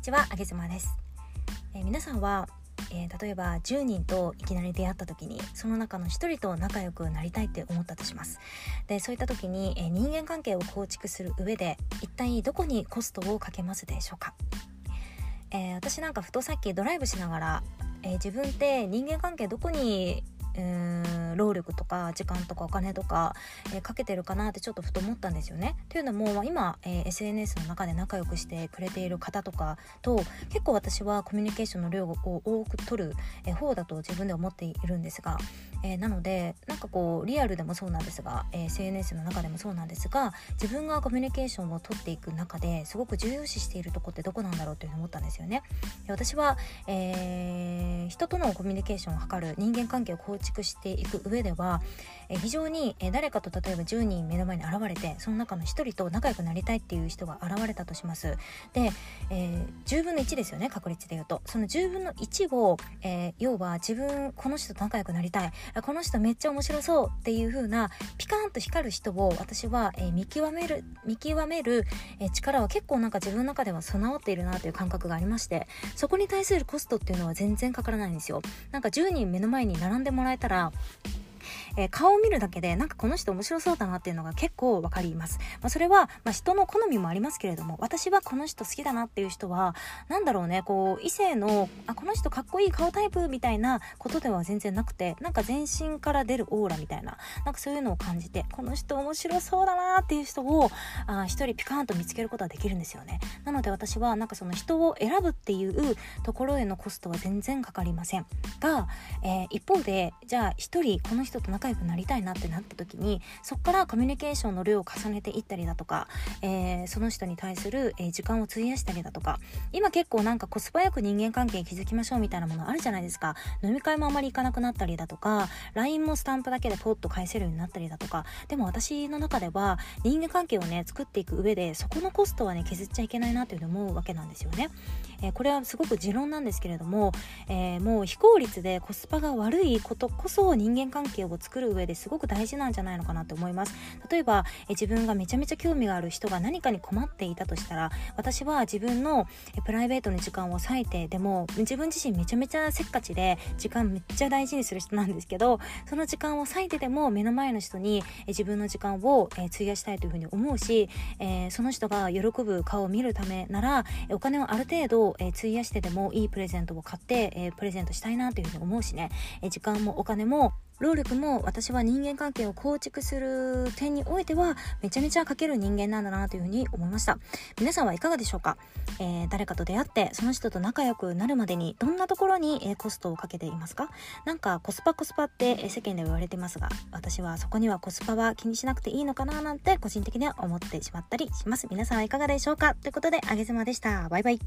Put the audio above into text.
にちはあげずまです、えー、皆さんは、えー、例えば10人といきなり出会った時にその中の1人と仲良くなりたいって思ったとします。でそういった時に、えー、人間関係を構築する上で一体どこにコストをかけますでしょうか、え私なんかふとさっきドライブしながら、え自分って人間関係どこにうん労力とか時間とかお金とか、えー、かけてるかなってちょっとふと思ったんですよね。というのも、まあ、今、えー、SNS の中で仲良くしてくれている方とかと結構私はコミュニケーションの量を多く取る、えー、方だと自分で思っているんですが、えなのでなんかこうリアルでもそうなんですが、え SNS の中でもそうなんですが自分がコミュニケーションを取っていく中ですごく重要視しているとこってどこなんだろうというふうに思ったんですよね。私は、え人とのコミュニケーションを図る人間関係を構築していく上では、え非常に、え誰かと例えば10人目の前に現れてその中の1人と仲良くなりたいっていう人が現れたとします。で、えー、10分の1ですよね確率で言うと。その10分の1を、えー、要は自分この人と仲良くなりたい。この人めっちゃ面白そうっていう風なピカーンと光る人を私は、えー、見極める見極める、え力は結構なんか自分の中では備わっているなという感覚がありましてそこに対するコストっていうのは全然かからないんですよ。なんか10人目の前に並んでもらえたらえー、顔を見るだけでなんかこの人面白そうだなっていうのが結構わかります。まあ、それは、まあ、人の好みもありますけれども、私はこの人好きだなっていう人は、なんだろうね、こう、異性の、あ、この人かっこいい顔タイプみたいなことでは全然なくて、なんか全身から出るオーラみたいな、なんかそういうのを感じて、この人面白そうだなっていう人を、あ一人ピカーンと見つけることはできるんですよね。なので私は、なんかその人を選ぶっていうところへのコストは全然かかりません。が、えー、一方で、じゃあ一人この人と仲仲良くなりたいなってなった時にそこからコミュニケーションの量を重ねていったりだとか、えー、その人に対する、えー、時間を費やしたりだとか今結構なんかコスパよく人間関係築きましょうみたいなものあるじゃないですか。飲み会もあまり行かなくなったりだとか LINE もスタンプだけでポッと返せるようになったりだとか。でも私の中では人間関係をね作っていく上でそこのコストはね削っちゃいけないなというふうに思うわけなんですよね、えー、これはすごく持論なんですけれども、えもう非効率でコスパが悪いことこそ人間関係を作る上ですごく大事なんじゃないのかなって思います。例えばえ自分がめちゃめちゃ興味がある人が何かに困っていたとしたら私は自分のえプライベートの時間を割いてでも自分自身めちゃめちゃせっかちで時間めっちゃ大事にする人なんですけどその時間を割いてでも目の前の人にえ自分の時間をえ費やしたいというふうに思うし、えー、その人が喜ぶ顔を見るためならお金をある程度え費やしてでもいいプレゼントを買って、えプレゼントしたいなというふうに思うしね、え時間もお金も労力も私は人間関係を構築する点においてはめちゃめちゃかける人間なんだなというふうに思いました。皆さんはいかがでしょうか、えー、誰かと出会ってその人と仲良くなるまでにどんなところに、えー、コストをかけていますか？なんかコスパコスパって世間で言われてますが私はそこにはコスパは気にしなくていいのかななんて個人的には思ってしまったりします。皆さんはいかがでしょうか？ということであげずまでした。バイバイ。